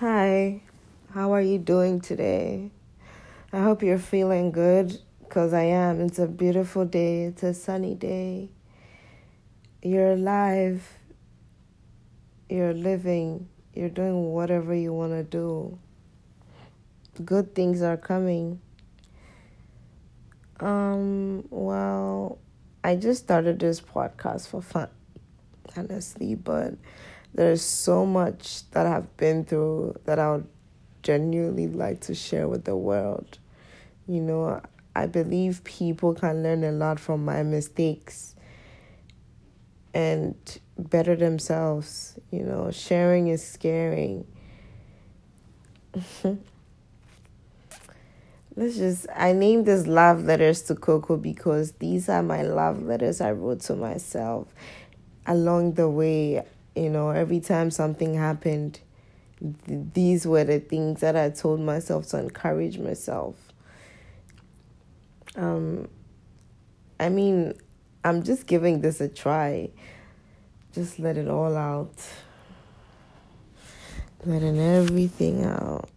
Hi, how are you doing today? I hope you're feeling good because I am. It's a beautiful day, it's a sunny day. You're alive, you're living, you're doing whatever you want to do. Good things are coming. Um, well, I just started this podcast for fun, honestly, but there's so much that I've been through that I would genuinely like to share with the world. You know, I believe people can learn a lot from my mistakes and better themselves. You know, sharing is scaring. Let's just, I named this love letters to Coco because these are my love letters I wrote to myself along the way you know, every time something happened, th- these were the things that I told myself to encourage myself. Um, I mean, I'm just giving this a try. Just let it all out. Letting everything out.